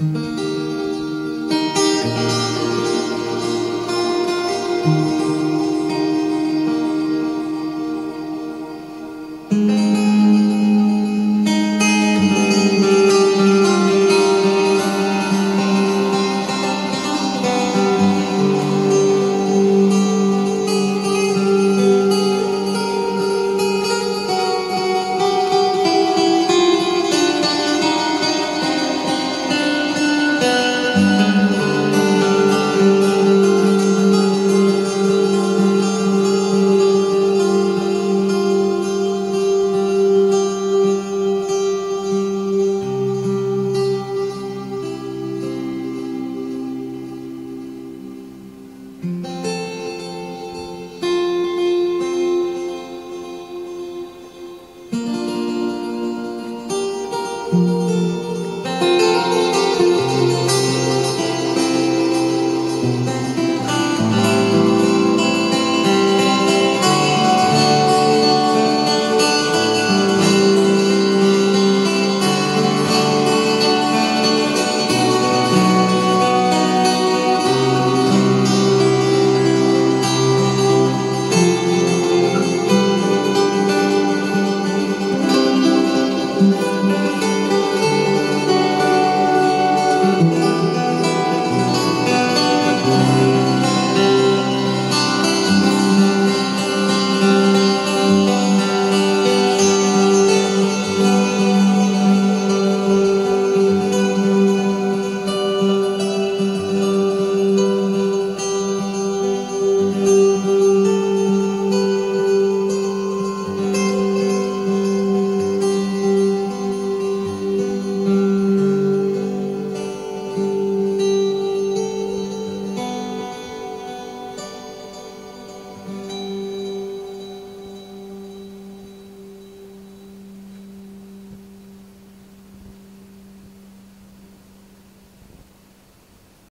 Mm-hmm.